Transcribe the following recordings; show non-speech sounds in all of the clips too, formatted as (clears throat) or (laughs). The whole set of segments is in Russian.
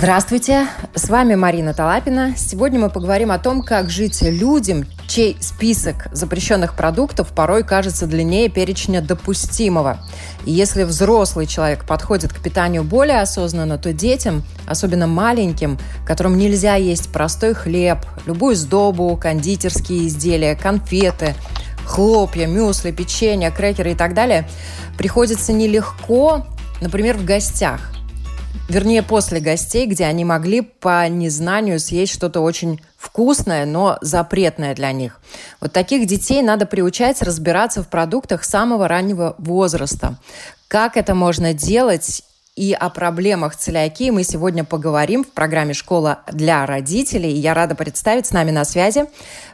Здравствуйте, с вами Марина Талапина. Сегодня мы поговорим о том, как жить людям, чей список запрещенных продуктов порой кажется длиннее перечня допустимого. И если взрослый человек подходит к питанию более осознанно, то детям, особенно маленьким, которым нельзя есть простой хлеб, любую сдобу, кондитерские изделия, конфеты, хлопья, мюсли, печенье, крекеры и так далее, приходится нелегко, например, в гостях – вернее, после гостей, где они могли по незнанию съесть что-то очень вкусное, но запретное для них. Вот таких детей надо приучать разбираться в продуктах самого раннего возраста. Как это можно делать и о проблемах целиакии мы сегодня поговорим в программе «Школа для родителей». И я рада представить с нами на связи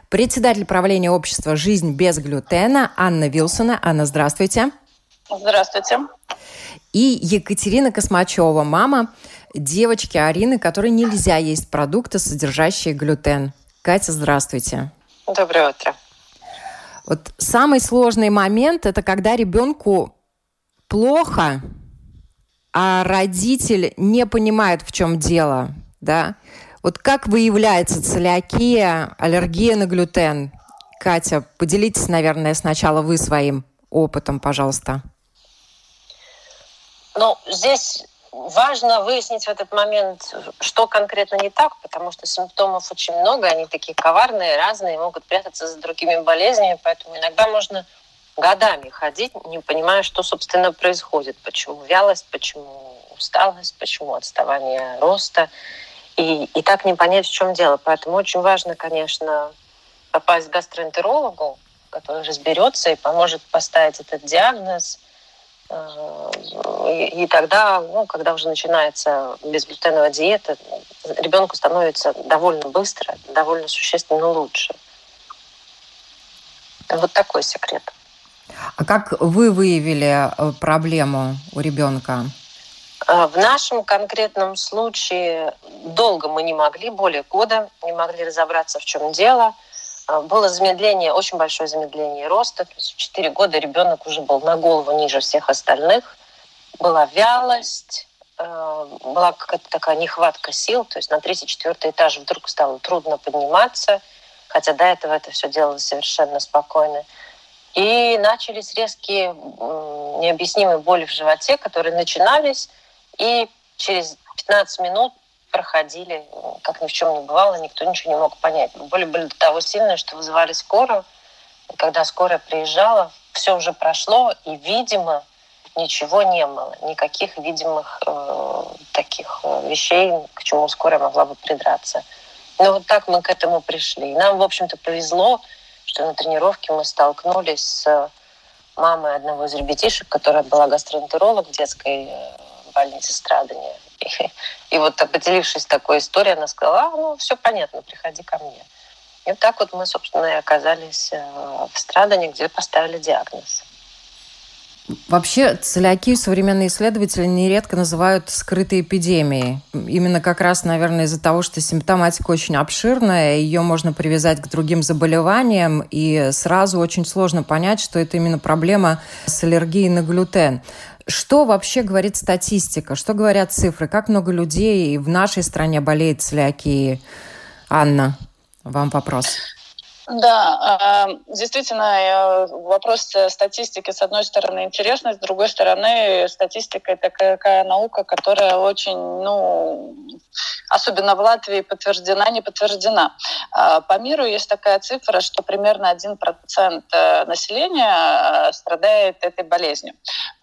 председатель правления общества «Жизнь без глютена» Анна Вилсона. Анна, здравствуйте. Здравствуйте и Екатерина Космачева, мама девочки Арины, которой нельзя есть продукты, содержащие глютен. Катя, здравствуйте. Доброе утро. Вот самый сложный момент – это когда ребенку плохо, а родитель не понимает, в чем дело, да? Вот как выявляется целиакия, аллергия на глютен? Катя, поделитесь, наверное, сначала вы своим опытом, пожалуйста. Ну, здесь важно выяснить в этот момент, что конкретно не так, потому что симптомов очень много, они такие коварные, разные, могут прятаться за другими болезнями, поэтому иногда можно годами ходить, не понимая, что, собственно, происходит, почему вялость, почему усталость, почему отставание роста, и, и так не понять, в чем дело. Поэтому очень важно, конечно, попасть к гастроэнтерологу, который разберется и поможет поставить этот диагноз – и, и тогда, ну, когда уже начинается безглютеновая диета, ребенку становится довольно быстро, довольно существенно лучше. Вот такой секрет. А как вы выявили э, проблему у ребенка? Э, в нашем конкретном случае долго мы не могли, более года не могли разобраться, в чем дело – было замедление, очень большое замедление роста. То есть в 4 года ребенок уже был на голову ниже всех остальных. Была вялость, а, была какая-то такая нехватка сил. То есть на третий-четвертый этаж вдруг стало трудно подниматься, хотя до этого это все делалось совершенно спокойно. И начались резкие необъяснимые боли в животе, которые начинались, и через 15 минут проходили, как ни в чем не бывало, никто ничего не мог понять. Боли были до того сильные, что вызывали скорую. Когда скорая приезжала, все уже прошло, и, видимо, ничего не было, никаких видимых э, таких э, вещей, к чему скорая могла бы придраться. Но вот так мы к этому пришли. И нам, в общем-то, повезло, что на тренировке мы столкнулись с мамой одного из ребятишек, которая была гастроэнтеролог в детской э, больнице страдания. И, вот поделившись такой историей, она сказала, а, ну, все понятно, приходи ко мне. И вот так вот мы, собственно, и оказались э, в страдании, где поставили диагноз. Вообще целиакию современные исследователи нередко называют скрытой эпидемией. Именно как раз, наверное, из-за того, что симптоматика очень обширная, ее можно привязать к другим заболеваниям, и сразу очень сложно понять, что это именно проблема с аллергией на глютен. Что вообще говорит статистика? Что говорят цифры? Как много людей в нашей стране болеет целиакией? Анна, вам вопрос. Да, а, действительно, вопрос статистики, с одной стороны, интересный, с другой стороны, статистика – это такая наука, которая очень, ну, особенно в Латвии, подтверждена, не подтверждена. По миру есть такая цифра, что примерно 1% э, населения э, страдает этой болезнью.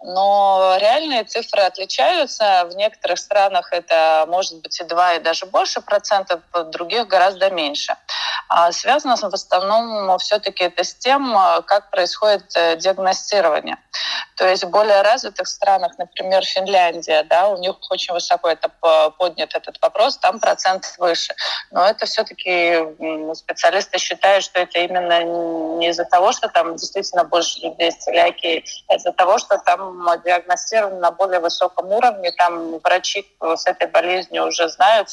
Но реальные цифры отличаются. В некоторых странах это может быть и 2, и даже больше процентов, в других гораздо меньше. А связано с основном все-таки это с тем, как происходит диагностирование. То есть в более развитых странах, например, Финляндия, да, у них очень высоко это поднят этот вопрос, там процент выше. Но это все-таки специалисты считают, что это именно не из-за того, что там действительно больше людей с целиакией, а из-за того, что там диагностировано на более высоком уровне, там врачи с этой болезнью уже знают,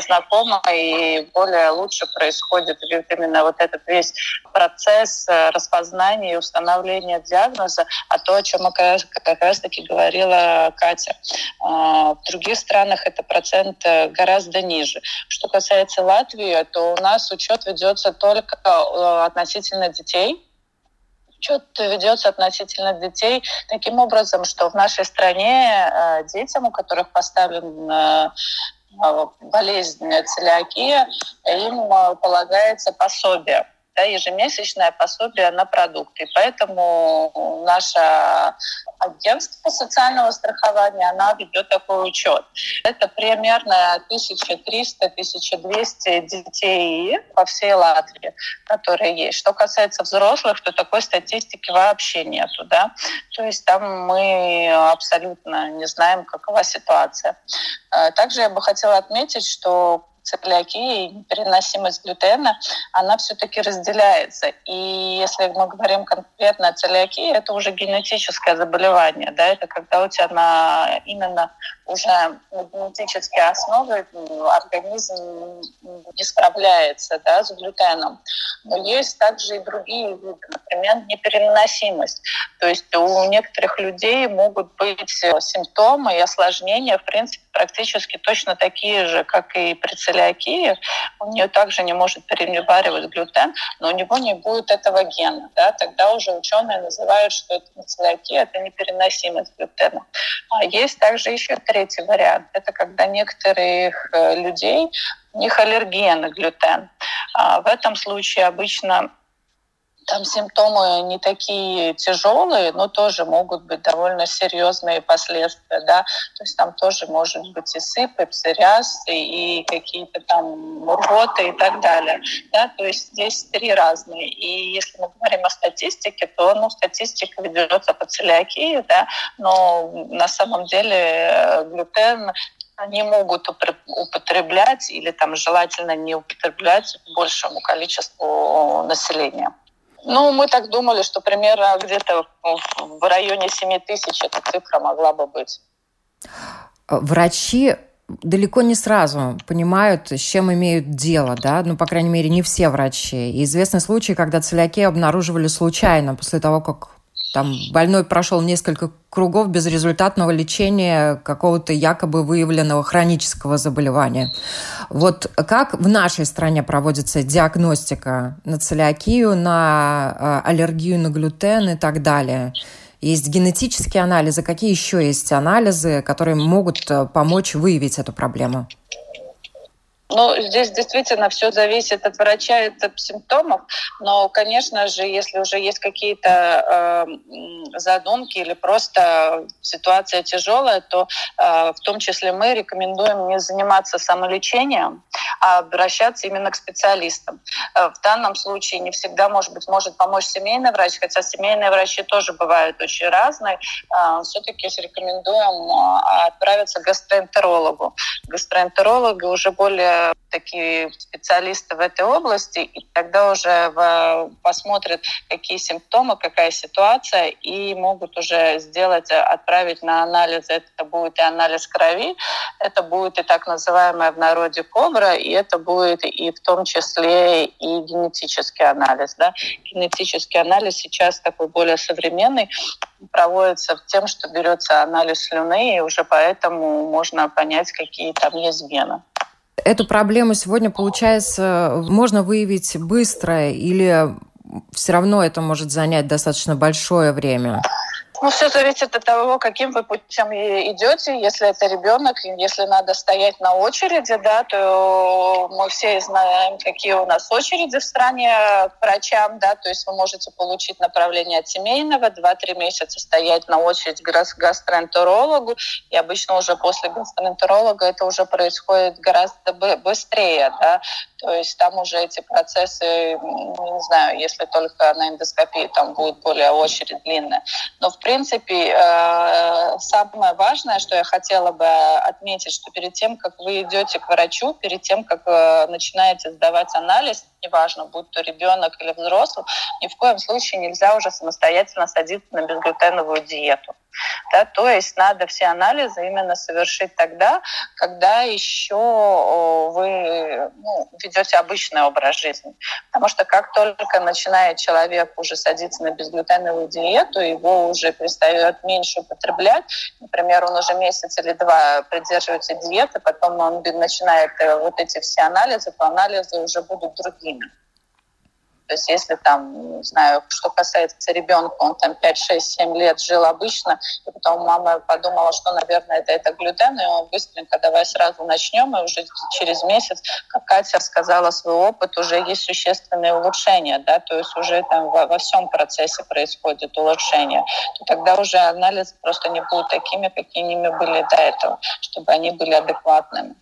знакомы, и более лучше происходит именно вот этот весь процесс э, распознания и установления диагноза, а то, о чем как раз-таки говорила Катя. А, в других странах это процент э, гораздо ниже. Что касается Латвии, то у нас учет ведется только э, относительно детей, учет ведется относительно детей таким образом, что в нашей стране детям, у которых поставлен болезнь целиакия, им полагается пособие да, ежемесячное пособие на продукты. Поэтому наше агентство социального страхования, она ведет такой учет. Это примерно 1300-1200 детей по всей Латвии, которые есть. Что касается взрослых, то такой статистики вообще нету. Да? То есть там мы абсолютно не знаем, какова ситуация. Э, также я бы хотела отметить, что целиакия и непереносимость глютена, она все-таки разделяется. И если мы говорим конкретно о целиакии, это уже генетическое заболевание. Да? Это когда у тебя на именно уже на генетической основе организм не справляется да, с глютеном. Но есть также и другие виды, например, непереносимость. То есть у некоторых людей могут быть симптомы и осложнения, в принципе, практически точно такие же, как и при целиакии. У нее также не может переваривать глютен, но у него не будет этого гена. Да? Тогда уже ученые называют, что это не целиакия, это непереносимость глютена. А есть также еще третий вариант. Это когда некоторых э, людей у них аллергия на глютен. А в этом случае обычно там симптомы не такие тяжелые, но тоже могут быть довольно серьезные последствия, да. То есть там тоже может быть и сыпь, и псориаз, и какие-то там рвоты и так далее, да. То есть здесь три разные. И если мы говорим о статистике, то, ну, статистика ведется по целиакии, да, но на самом деле э, глютен они могут употреблять или там желательно не употреблять большему количеству населения. Ну, мы так думали, что примерно где-то в районе 7 тысяч эта цифра могла бы быть. Врачи далеко не сразу понимают, с чем имеют дело, да, ну, по крайней мере, не все врачи. И известны случаи, когда целиакию обнаруживали случайно, после того, как там больной прошел несколько кругов безрезультатного лечения какого-то якобы выявленного хронического заболевания. Вот как в нашей стране проводится диагностика на целиакию, на а, аллергию на глютен и так далее? Есть генетические анализы. Какие еще есть анализы, которые могут э, помочь выявить эту проблему? Ну, здесь действительно все зависит от врача от симптомов, но, конечно же, если уже есть какие-то э, задумки или просто ситуация тяжелая, то э, в том числе мы рекомендуем не заниматься самолечением, а обращаться именно к специалистам. Э, в данном случае не всегда, может быть, может помочь семейный врач, хотя семейные врачи тоже бывают очень разные. Э, все-таки рекомендуем э, отправиться к гастроэнтерологу. Гастроэнтерологи уже более такие специалисты в этой области, и тогда уже посмотрят, какие симптомы, какая ситуация, и могут уже сделать, отправить на анализ. Это будет и анализ крови, это будет и так называемая в народе кобра, и это будет и в том числе и генетический анализ. Да? Генетический анализ сейчас такой более современный, проводится тем, что берется анализ слюны, и уже поэтому можно понять, какие там есть гены. Эту проблему сегодня, получается, можно выявить быстро или все равно это может занять достаточно большое время? Ну, все зависит от того, каким вы путем идете. Если это ребенок, если надо стоять на очереди, да, то мы все знаем, какие у нас очереди в стране к врачам, да, то есть вы можете получить направление от семейного, 2-3 месяца стоять на очередь к гастроэнтерологу, и обычно уже после гастроэнтеролога это уже происходит гораздо быстрее, да, то есть там уже эти процессы, не знаю, если только на эндоскопии там будет более очередь длинная. Но в принципе э, самое важное, что я хотела бы отметить, что перед тем, как вы идете к врачу, перед тем, как э, начинаете сдавать анализ, неважно, будь то ребенок или взрослый, ни в коем случае нельзя уже самостоятельно садиться на безглютеновую диету. Да, то есть надо все анализы именно совершить тогда, когда еще вы ну, ведете обычный образ жизни. Потому что как только начинает человек уже садиться на безглютеновую диету, его уже перестает меньше употреблять, например, он уже месяц или два придерживается диеты, потом он начинает э, вот эти все анализы, то анализы уже будут другими. То есть если там, не знаю, что касается ребенка, он там 5, 6, 7 лет жил обычно, и потом мама подумала, что, наверное, это, это глютен, и он быстренько давай сразу начнем, и уже через месяц, как Катя рассказала свой опыт, уже есть существенные улучшения, да, то есть уже там во, во всем процессе происходит улучшение, то тогда уже анализы просто не будут такими, какими были до этого, чтобы они были адекватными.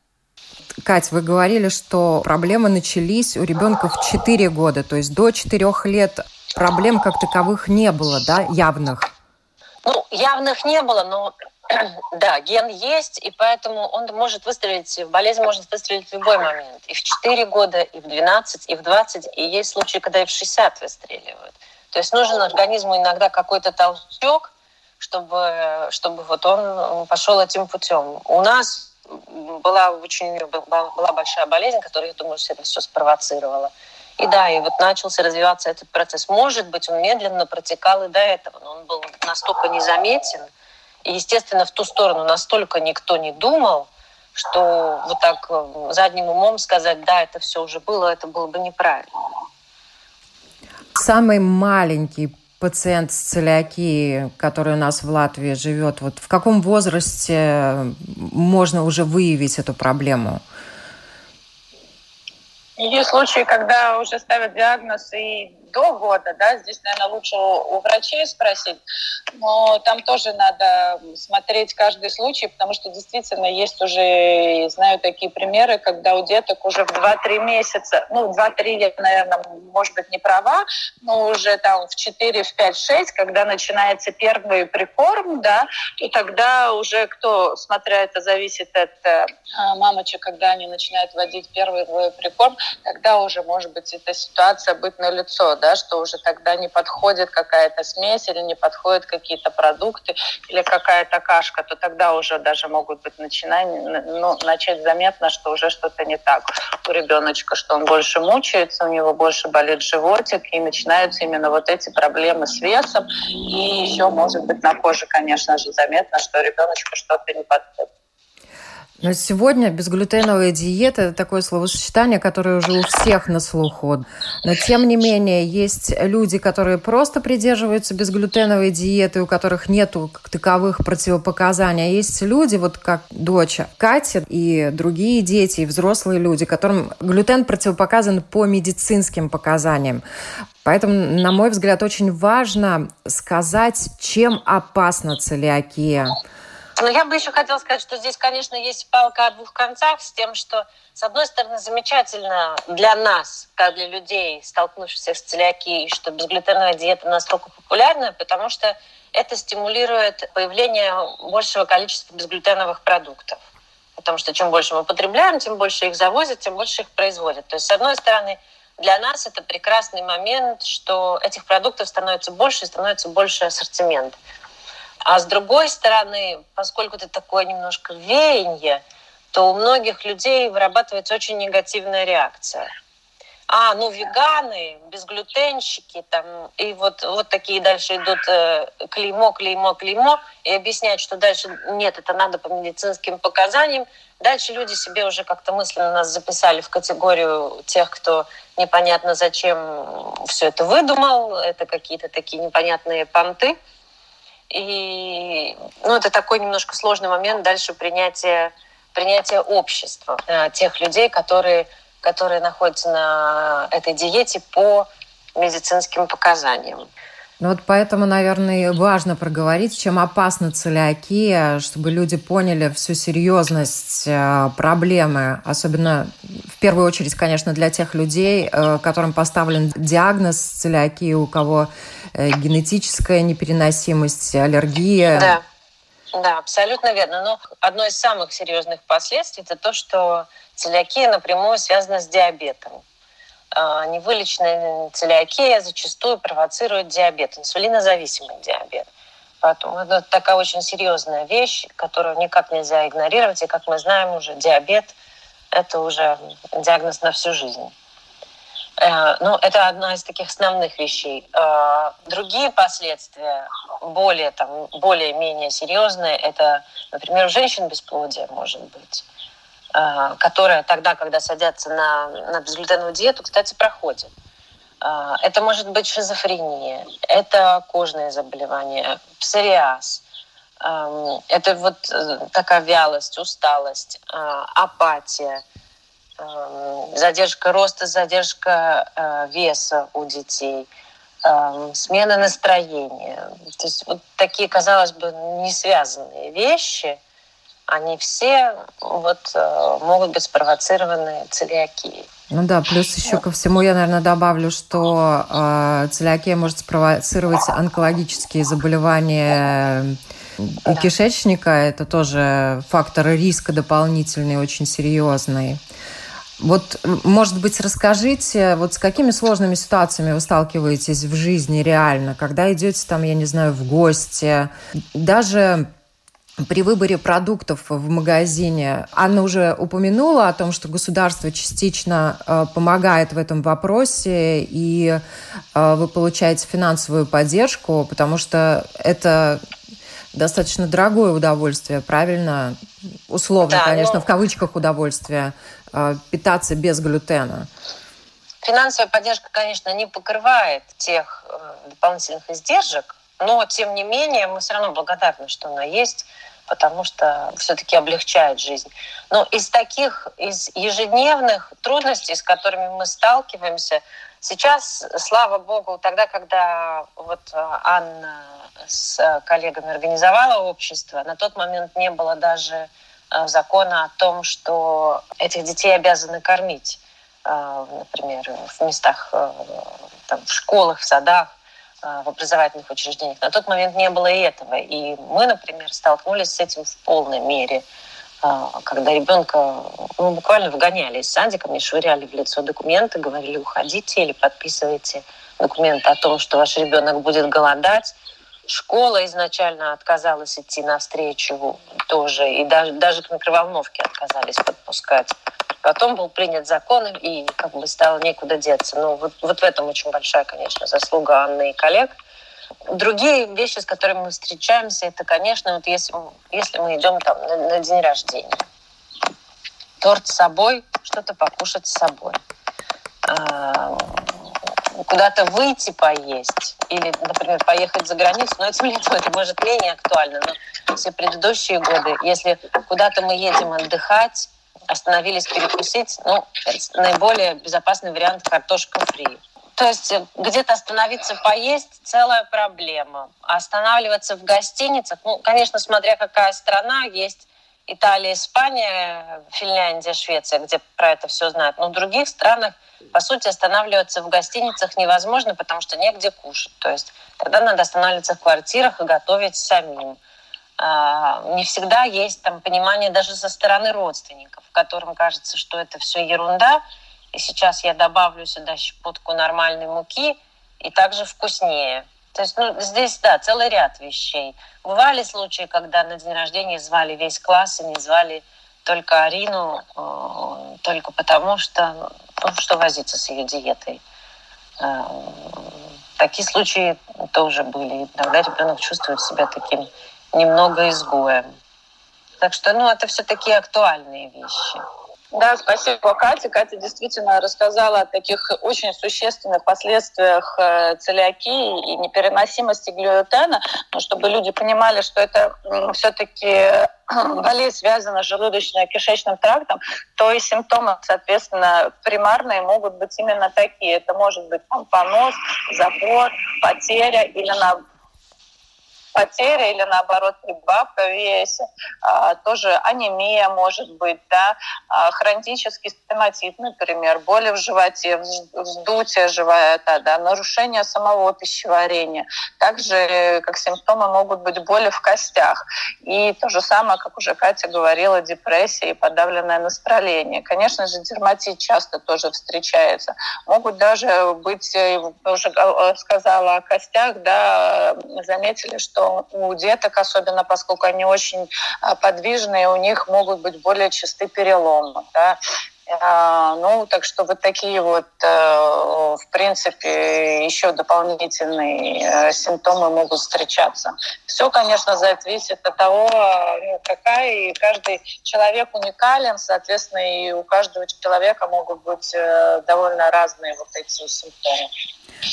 Кать, вы говорили, что проблемы начались у ребенка в 4 года, то есть до 4 лет проблем как таковых не было, да, явных? Ну, явных не было, но (clears throat) да, ген есть, и поэтому он может выстрелить, болезнь может выстрелить в любой момент. И в 4 года, и в 12, и в 20, и есть случаи, когда и в 60 выстреливают. То есть нужен организму иногда какой-то толчок, чтобы, чтобы вот он пошел этим путем. У нас была очень была большая болезнь, которая, я думаю, все это все спровоцировала. И да, и вот начался развиваться этот процесс. Может быть, он медленно протекал и до этого, но он был настолько незаметен. И, естественно, в ту сторону настолько никто не думал, что вот так э, задним умом сказать, да, это все уже было, это было бы неправильно. Самый маленький пациент с целиакией, который у нас в Латвии живет, вот в каком возрасте можно уже выявить эту проблему? Есть случаи, когда уже ставят диагноз и до года, да, здесь, наверное, лучше у врачей спросить, но там тоже надо смотреть каждый случай, потому что действительно есть уже, знаю такие примеры, когда у деток уже в 2-3 месяца, ну, 2-3 я, наверное, может быть, не права, но уже там в 4, в 5, 6, когда начинается первый прикорм, да, и тогда уже кто, смотря это зависит от э, мамочек, когда они начинают вводить первый прикорм, тогда уже может быть эта ситуация быть на лицо, да, что уже тогда не подходит какая-то смесь или не подходят какие-то продукты или какая-то кашка, то тогда уже даже могут быть начинания, ну, начать заметно, что уже что-то не так у ребеночка, что он больше мучается, у него больше болит животик, и начинаются именно вот эти проблемы с весом. И еще, может быть, на коже, конечно же, заметно, что ребеночку что-то не подходит. Но сегодня безглютеновая диета – это такое словосочетание, которое уже у всех на слуху. Но, тем не менее, есть люди, которые просто придерживаются безглютеновой диеты, у которых нет таковых противопоказаний. А есть люди, вот как дочь Катя и другие дети, и взрослые люди, которым глютен противопоказан по медицинским показаниям. Поэтому, на мой взгляд, очень важно сказать, чем опасна целиакия – но я бы еще хотела сказать, что здесь, конечно, есть палка о двух концах с тем, что, с одной стороны, замечательно для нас, как для людей, столкнувшихся с целиакией, что безглютеновая диета настолько популярна, потому что это стимулирует появление большего количества безглютеновых продуктов. Потому что чем больше мы потребляем, тем больше их завозят, тем больше их производят. То есть, с одной стороны, для нас это прекрасный момент, что этих продуктов становится больше и становится больше ассортимент. А с другой стороны, поскольку это такое немножко веяние, то у многих людей вырабатывается очень негативная реакция. А, ну веганы, безглютенщики, там, и вот, вот такие дальше идут э, клеймо, клеймо, клеймо, и объяснять, что дальше нет, это надо по медицинским показаниям. Дальше люди себе уже как-то мысленно нас записали в категорию тех, кто непонятно зачем все это выдумал, это какие-то такие непонятные понты. И ну, это такой немножко сложный момент дальше принятия, принятия общества, э, тех людей, которые, которые находятся на этой диете по медицинским показаниям. Ну вот поэтому, наверное, важно проговорить, чем опасна целиакия, чтобы люди поняли всю серьезность э, проблемы, особенно в первую очередь, конечно, для тех людей, э, которым поставлен диагноз целиакии, у кого генетическая непереносимость, аллергия. Да. Да, абсолютно верно. Но одно из самых серьезных последствий это то, что целиакия напрямую связана с диабетом. А, невылеченная целиакия зачастую провоцирует диабет, инсулинозависимый диабет. Поэтому это такая очень серьезная вещь, которую никак нельзя игнорировать. И, как мы знаем, уже диабет – это уже диагноз на всю жизнь. Э, ну, это одна из таких основных вещей. Э, другие последствия, более, там, более-менее серьезные, это, например, у женщин бесплодие может быть. А, которая тогда, когда садятся на, на безглютеновую диету, кстати, проходит. Это может быть шизофрения, это кожные заболевания, псориаз, это вот э, такая вялость, усталость, апатия, задержка роста, задержка э, веса у детей, смена настроения. То есть вот такие, казалось бы, не связанные вещи – они все вот, э, могут быть спровоцированы целиакией. Ну да, плюс еще ко всему я, наверное, добавлю, что э, целиакия может спровоцировать онкологические заболевания и да. кишечника. Это тоже фактор риска дополнительный, очень серьезный. Вот, может быть, расскажите, вот с какими сложными ситуациями вы сталкиваетесь в жизни реально, когда идете там, я не знаю, в гости, даже при выборе продуктов в магазине. Анна уже упомянула о том, что государство частично э, помогает в этом вопросе, и э, вы получаете финансовую поддержку, потому что это достаточно дорогое удовольствие, правильно? Условно, да, конечно, но... в кавычках удовольствие, э, питаться без глютена. Финансовая поддержка, конечно, не покрывает тех дополнительных издержек, но, тем не менее, мы все равно благодарны, что она есть потому что все-таки облегчает жизнь. Но из таких, из ежедневных трудностей, с которыми мы сталкиваемся, сейчас, слава богу, тогда, когда вот э, Анна с коллегами организовала общество, на тот момент не было даже э, закона о том, что этих детей обязаны кормить, э, например, в местах, там, в школах, в садах. В образовательных учреждениях. На тот момент не было и этого. И мы, например, столкнулись с этим в полной мере, когда ребенка ну, буквально выгоняли из садика, мне швыряли в лицо документы, говорили, уходите или подписывайте документы о том, что ваш ребенок будет голодать. Школа изначально отказалась идти навстречу тоже, и даже, даже к микроволновке отказались подпускать. Потом был принят закон, и как бы стало некуда деться. Ну, вот, вот в этом очень большая, конечно, заслуга Анны и коллег. Другие вещи, с которыми мы встречаемся, это, конечно, вот если, если мы идем там на, на день рождения. Торт с собой, что-то покушать с собой. А, куда-то выйти поесть или, например, поехать за границу, но этим (laughs) летом это может менее актуально, но все предыдущие годы, если куда-то мы едем отдыхать, остановились перекусить, ну, наиболее безопасный вариант картошка фри. То есть э, где-то остановиться поесть – целая проблема. А останавливаться в гостиницах, ну, конечно, смотря какая страна, есть Италия, Испания, Финляндия, Швеция, где про это все знают. Но в других странах, по сути, останавливаться в гостиницах невозможно, потому что негде кушать. То есть тогда надо останавливаться в квартирах и готовить самим. А, не всегда есть там понимание даже со стороны родственников, которым кажется, что это все ерунда, и сейчас я добавлю сюда щепотку нормальной муки, и также вкуснее. То есть ну, здесь, да, целый ряд вещей. Бывали случаи, когда на день рождения звали весь класс и не звали только Арину, э, только потому что, ну, что возиться с ее диетой. Э, такие случаи тоже были. Иногда ребенок чувствует себя таким немного изгоем. Так что, ну, это все такие актуальные вещи. Да, спасибо, Катя. Катя действительно рассказала о таких очень существенных последствиях э, целиакии и непереносимости глютена, но чтобы люди понимали, что это все-таки (clears throat) болезнь связана с желудочно-кишечным трактом, то и симптомы, соответственно, примарные могут быть именно такие. Это может быть там, понос, запор, потеря или на потеря или наоборот прибавка в весе, а, тоже анемия может быть, да, а, хронический стоматит, например, боли в животе, вздутие живота, да, нарушение самого пищеварения. Также как симптомы могут быть боли в костях. И то же самое, как уже Катя говорила, депрессия и подавленное настроение. Конечно же, дерматит часто тоже встречается. Могут даже быть, уже сказала о костях, да, заметили, что что у деток, особенно поскольку они очень а, подвижные, у них могут быть более частые переломы. Да? А, ну, так что вот такие вот, э, в принципе, еще дополнительные э, симптомы могут встречаться. Все, конечно, зависит от того, ну, какая, и каждый человек уникален, соответственно, и у каждого человека могут быть э, довольно разные вот эти симптомы.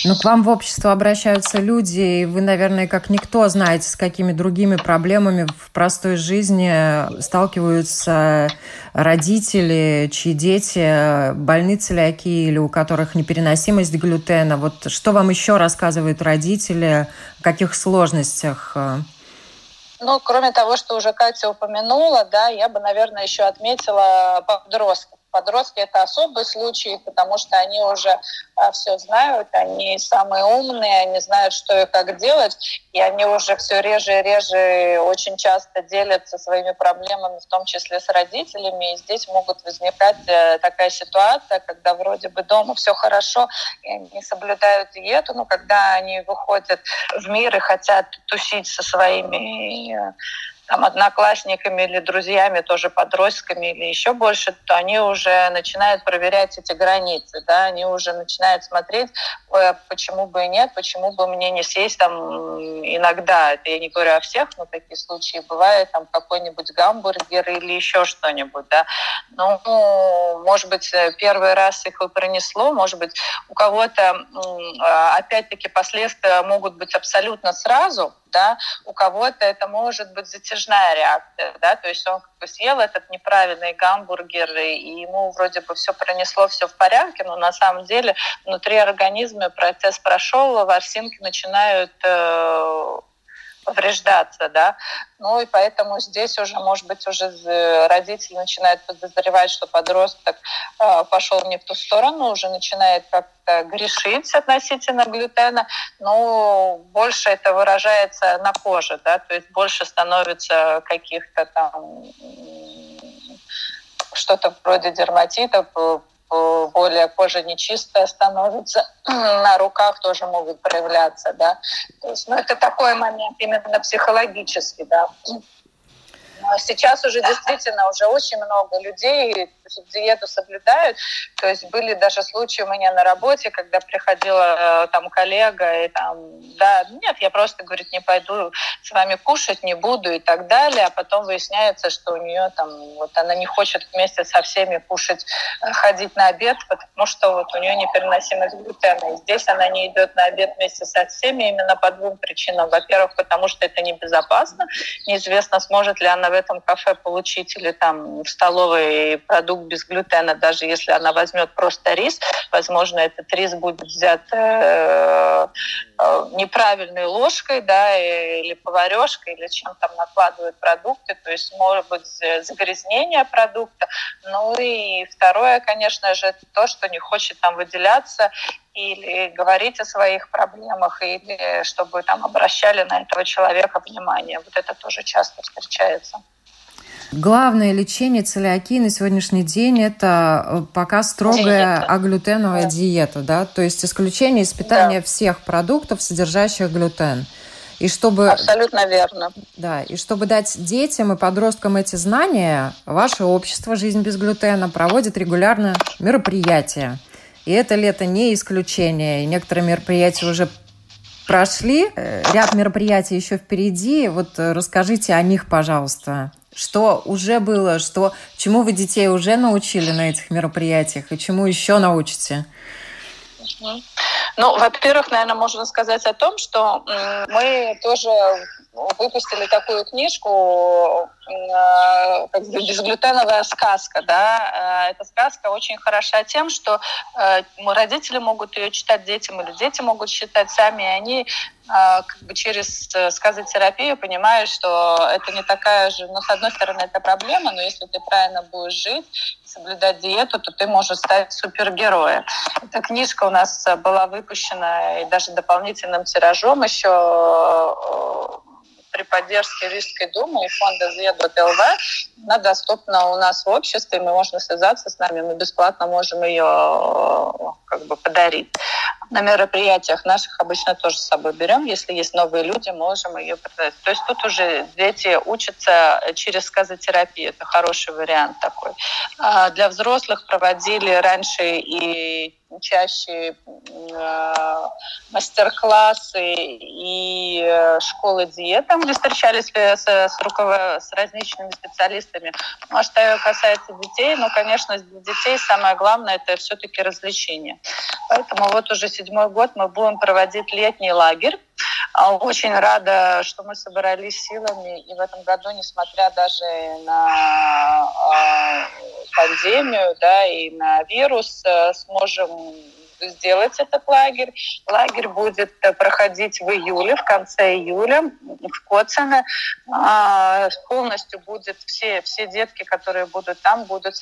Ну, к вам в общество обращаются люди, и вы, наверное, как никто знаете, с какими другими проблемами в простой жизни сталкиваются родители, чьи дети больны целиакией или у которых непереносимость глютена. Вот что вам еще рассказывают родители, о каких сложностях? Ну, кроме того, что уже Катя упомянула, да, я бы, наверное, еще отметила подростков Подростки это особый случай, потому что они уже все знают, они самые умные, они знают, что и как делать, и они уже все реже и реже очень часто делятся своими проблемами, в том числе с родителями. И здесь могут возникать э, такая ситуация, когда вроде бы дома все хорошо, и они соблюдают диету, но когда они выходят в мир и хотят тусить со своими э, там, одноклассниками или друзьями, тоже подростками или еще больше, то они уже начинают проверять эти границы, да, они уже начинают смотреть, почему бы и нет, почему бы мне не съесть там иногда, это я не говорю о всех, но такие случаи бывают, там какой-нибудь гамбургер или еще что-нибудь, да. Ну, может быть, первый раз их и пронесло, может быть, у кого-то, опять-таки, последствия могут быть абсолютно сразу, да, у кого-то это может быть затяжная реакция, да, то есть он как бы съел этот неправильный гамбургер, и ему вроде бы все пронесло, все в порядке, но на самом деле внутри организма процесс прошел, ворсинки начинают э, повреждаться, да. Ну и поэтому здесь уже, может быть, уже родители начинают подозревать, что подросток э, пошел не в ту сторону, уже начинает как-то грешить относительно глютена, но больше это выражается на коже, да, то есть больше становится каких-то там что-то вроде дерматита, более кожа нечистая становится, (clears throat) на руках тоже могут проявляться, да. То есть, ну, это такой момент именно психологический, да. Но сейчас уже действительно уже очень много людей диету соблюдают. То есть были даже случаи у меня на работе, когда приходила э, там коллега и там, да, нет, я просто, говорит, не пойду с вами кушать, не буду и так далее. А потом выясняется, что у нее там, вот она не хочет вместе со всеми кушать, э, ходить на обед, потому что вот у нее непереносимость глютена. И здесь она не идет на обед вместе со всеми именно по двум причинам. Во-первых, потому что это небезопасно. Неизвестно, сможет ли она в этом кафе получить или там в столовой продукт продукт без глютена, даже если она возьмет просто рис, возможно, этот рис будет взят э, э, неправильной ложкой, да, или поварешкой, или чем там накладывают продукты, то есть может быть загрязнение продукта. Ну и второе, конечно же, то, что не хочет там выделяться или говорить о своих проблемах, или чтобы там обращали на этого человека внимание. Вот это тоже часто встречается. Главное лечение целиакии на сегодняшний день – это э, пока строгая диета. аглютеновая да. диета, да, то есть исключение из питания да. всех продуктов, содержащих глютен. И чтобы, Абсолютно верно. Да, и чтобы дать детям и подросткам эти знания, ваше общество «Жизнь без глютена» проводит регулярно мероприятия. И это лето не исключение. И некоторые мероприятия уже прошли. Э, ряд мероприятий еще впереди. Вот э, расскажите о них, пожалуйста. Что уже было, что чему вы детей уже научили на этих мероприятиях и чему еще научите? Ну, во-первых, наверное, можно сказать о том, что мы тоже выпустили такую книжку э, как бы безглютеновая сказка, да. Э, эта сказка очень хороша тем, что э, родители могут ее читать детям или дети могут читать сами, и они как бы через сказотерапию понимают, что это не такая же, ну, с одной стороны, это проблема, но если ты правильно будешь жить, соблюдать диету, то ты можешь стать супергероем. Эта книжка у нас была выпущена и даже дополнительным тиражом еще при поддержке Рижской думы и фонда «Зведут ЛВ» она доступна у нас в обществе, мы можно связаться с нами, мы бесплатно можем ее как бы подарить. На мероприятиях наших обычно тоже с собой берем, если есть новые люди, можем ее продать. То есть тут уже дети учатся через сказотерапию, это хороший вариант такой. А для взрослых проводили раньше и чаще э, мастер-классы и э, школы диеты, где встречались с, с, руковод... с различными специалистами. Ну, а что касается детей, ну, конечно, для детей самое главное – это все-таки развлечение. Поэтому вот уже седьмой год мы будем проводить летний лагерь. А, очень рада, что мы собрались силами, и в этом году, несмотря даже на э, пандемию да, и на вирус, э, сможем сделать этот лагерь. Лагерь будет э, проходить в июле, в конце июля в Коцене. А, полностью будет все, все детки, которые будут там, будут,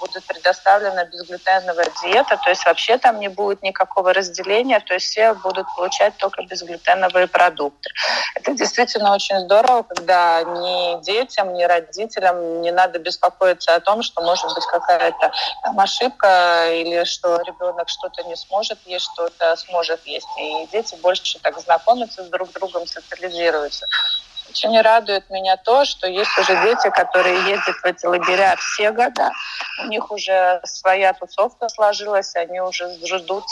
будут предоставлена безглютеновая диета. То есть вообще там не будет никакого разделения, то есть все будут получать только безглютеновые продукты. Это действительно очень здорово, когда ни детям, ни родителям не надо беспокоиться о том, что может быть какая-то ошибка или что ребенок что-то не сможет есть что-то, сможет есть. И дети больше так знакомятся с друг другом, социализируются. Очень радует меня то, что есть уже дети, которые ездят в эти лагеря все года. У них уже своя тусовка сложилась, они уже ждут,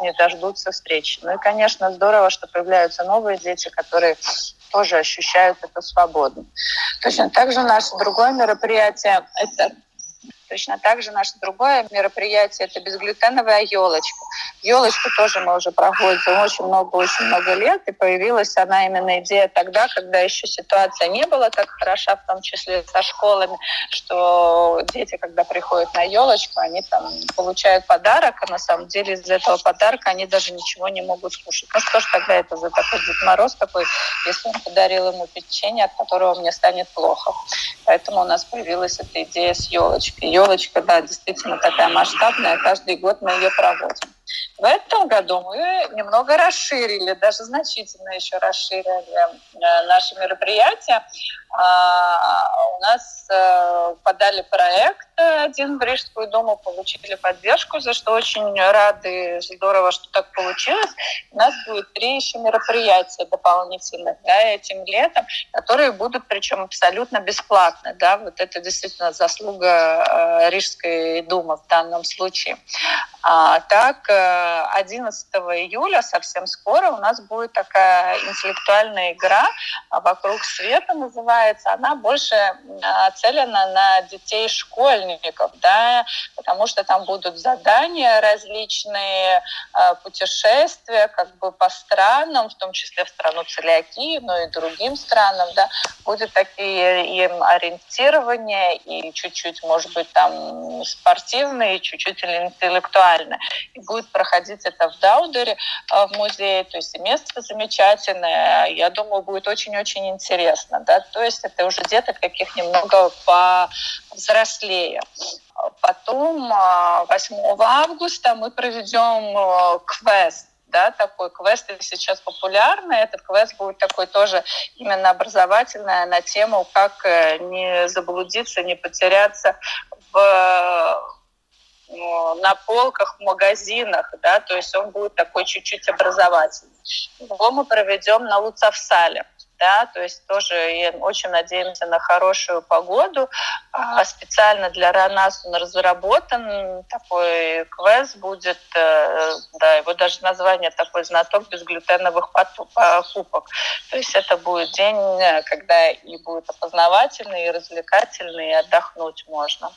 не дождутся встречи. Ну и, конечно, здорово, что появляются новые дети, которые тоже ощущают эту свободу. Точно так же наше другое мероприятие – это Точно так же наше другое мероприятие – это безглютеновая елочка. Елочку тоже мы уже проводим очень много, очень много лет, и появилась она именно идея тогда, когда еще ситуация не была так хороша, в том числе со школами, что дети, когда приходят на елочку, они там получают подарок, а на самом деле из этого подарка они даже ничего не могут скушать. Ну что ж тогда это за такой Дед Мороз такой, если он подарил ему печенье, от которого мне станет плохо. Поэтому у нас появилась эта идея с елочкой елочка, да, действительно такая масштабная. Каждый год мы ее проводим. В этом году мы немного расширили, даже значительно еще расширили э, наши мероприятия. А, у нас э, подали проект один в Рижскую думу, получили поддержку, за что очень рады, здорово, что так получилось. У нас будет три еще мероприятия дополнительных да, этим летом, которые будут причем абсолютно бесплатно. Да? Вот это действительно заслуга э, Рижской думы в данном случае. А, так, 11 э, июля, совсем скоро, у нас будет такая интеллектуальная игра «Вокруг света» называется. Она больше нацелена на детей школьников, да, потому что там будут задания различные, э, путешествия как бы по странам, в том числе в страну целиакии, но и другим странам, да, будет такие им ориентирования и чуть-чуть, может быть, там спортивные, чуть-чуть интеллектуальные. И будет проходить это в Даудере, э, в музее, то есть место замечательное, я думаю, будет очень-очень интересно, да, то есть это уже деток таких немного повзрослее. Потом 8 а, августа мы проведем э, квест да, такой квест сейчас популярный. Этот квест будет такой тоже именно образовательный на тему, как э, не заблудиться, не потеряться в на полках в магазинах, да, то есть он будет такой чуть-чуть образовательный. Его мы проведем на Луцавсале. да, то есть тоже очень надеемся на хорошую погоду. А специально для нас он разработан такой квест будет, э, да, его даже название такой знаток безглютеновых покупок. То есть это будет день, э, когда и будет опознавательный, и развлекательный, и отдохнуть можно.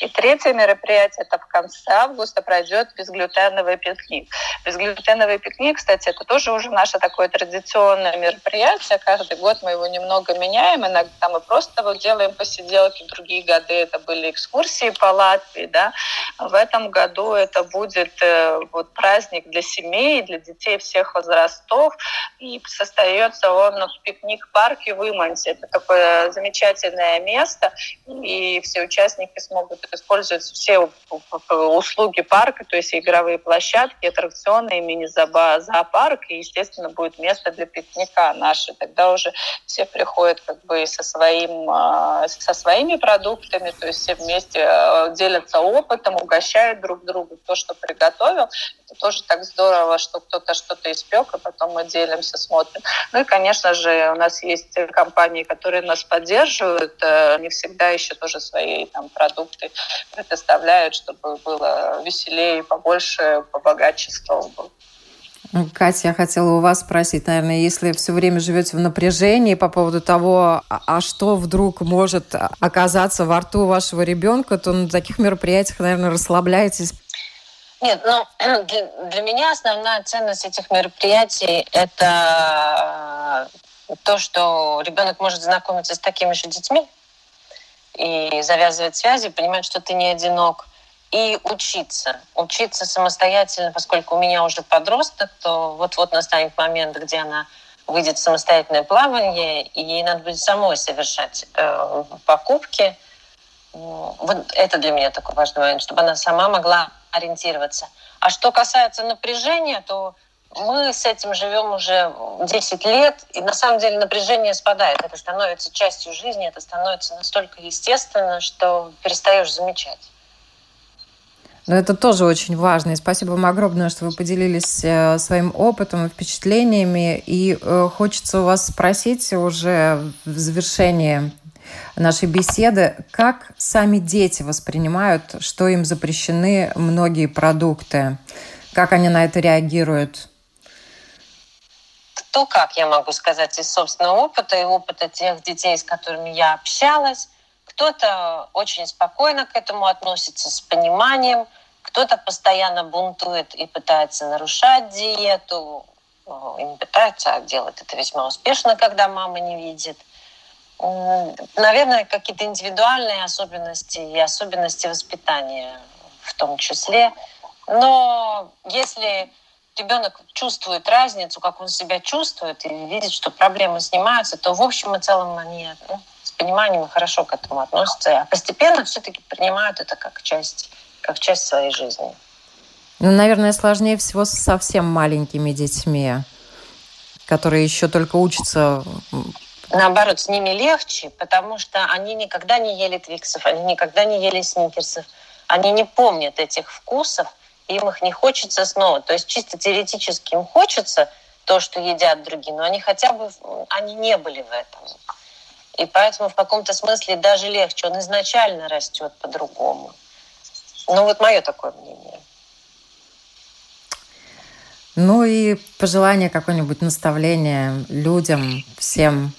И третье мероприятие, это в конце августа пройдет безглютеновый пикник. Безглютеновый пикник, кстати, это тоже уже наше такое традиционное мероприятие. Каждый год мы его немного меняем. Иногда мы просто вот делаем посиделки. Другие годы это были экскурсии по Латвии. Да? В этом году это будет э, вот праздник для семей, для детей всех возрастов. И состоится он в пикник-парке в Иманте. Это такое замечательное место. И все участники смогут могут использовать все услуги парка, то есть игровые площадки, аттракционы, мини-зоопарк, и, естественно, будет место для пикника наши. Тогда уже все приходят как бы со, своим, а, со своими продуктами, то есть все вместе а, делятся опытом, угощают друг друга то, что приготовил. Это тоже так здорово, что кто-то что-то испек, и потом мы делимся, смотрим. Ну и, конечно же, у нас есть компании, которые нас поддерживают, э, не всегда еще тоже свои там, продукты продукты предоставляют, чтобы было веселее, побольше, побогаче стол был. Катя, я хотела у вас спросить, наверное, если все время живете в напряжении по поводу того, а, а что вдруг может оказаться во рту вашего ребенка, то на таких мероприятиях, наверное, расслабляетесь. Нет, ну для, для меня основная ценность этих мероприятий это то, что ребенок может знакомиться с такими же детьми, и завязывать связи, понимать, что ты не одинок, и учиться. Учиться самостоятельно, поскольку у меня уже подросток, то вот-вот настанет момент, где она выйдет в самостоятельное плавание, и ей надо будет самой совершать э, покупки. Вот это для меня такой важный момент, чтобы она сама могла ориентироваться. А что касается напряжения, то мы с этим живем уже 10 лет, и на самом деле напряжение спадает. Это становится частью жизни, это становится настолько естественно, что перестаешь замечать. Но это тоже очень важно. И спасибо вам огромное, что вы поделились э, своим опытом и впечатлениями. И э, хочется у вас спросить уже в завершении нашей беседы, как сами дети воспринимают, что им запрещены многие продукты, как они на это реагируют? то, как я могу сказать из собственного опыта и опыта тех детей, с которыми я общалась, кто-то очень спокойно к этому относится, с пониманием, кто-то постоянно бунтует и пытается нарушать диету, и не пытается, а делает это весьма успешно, когда мама не видит. Наверное, какие-то индивидуальные особенности и особенности воспитания в том числе. Но если ребенок чувствует разницу, как он себя чувствует, и видит, что проблемы снимаются, то в общем и целом они ну, с пониманием и хорошо к этому относятся, а постепенно все-таки принимают это как часть, как часть своей жизни. Ну, наверное, сложнее всего с совсем маленькими детьми, которые еще только учатся Наоборот, с ними легче, потому что они никогда не ели твиксов, они никогда не ели сникерсов, они не помнят этих вкусов, им их не хочется снова. То есть чисто теоретически им хочется то, что едят другие, но они хотя бы, они не были в этом. И поэтому в каком-то смысле даже легче. Он изначально растет по-другому. Ну вот мое такое мнение. Ну и пожелание какое-нибудь наставление людям, всем.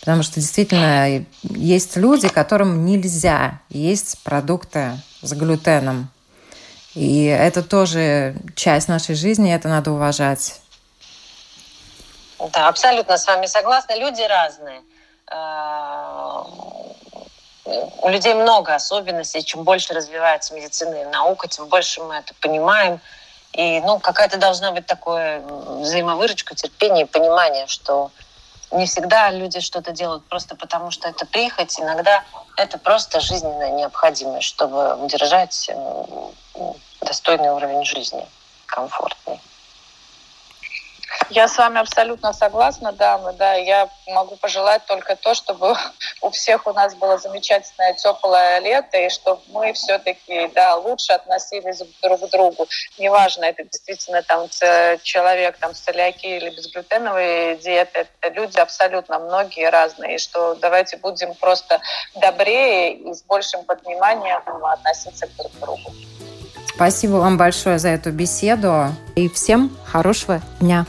Потому что действительно есть люди, которым нельзя есть продукты с глютеном. И это тоже часть нашей жизни, это надо уважать. Да, абсолютно с вами согласна. Люди разные. А, у людей много особенностей. Чем больше развивается медицина и наука, тем больше мы это понимаем. И ну, какая-то должна быть такое взаимовыручка, терпение и понимание, что не всегда люди что-то делают просто потому, что это прихоть. Иногда это просто жизненная необходимость, чтобы удержать достойный уровень жизни, комфортный. Я с вами абсолютно согласна, дамы. Да, я могу пожелать только то, чтобы у всех у нас было замечательное теплое лето, и чтобы мы все-таки да, лучше относились друг к другу. Неважно, это действительно там человек там, с целиакией или безглютеновой диеты, это люди абсолютно многие разные, и что давайте будем просто добрее и с большим подниманием относиться друг к другу. Спасибо вам большое за эту беседу и всем хорошего дня.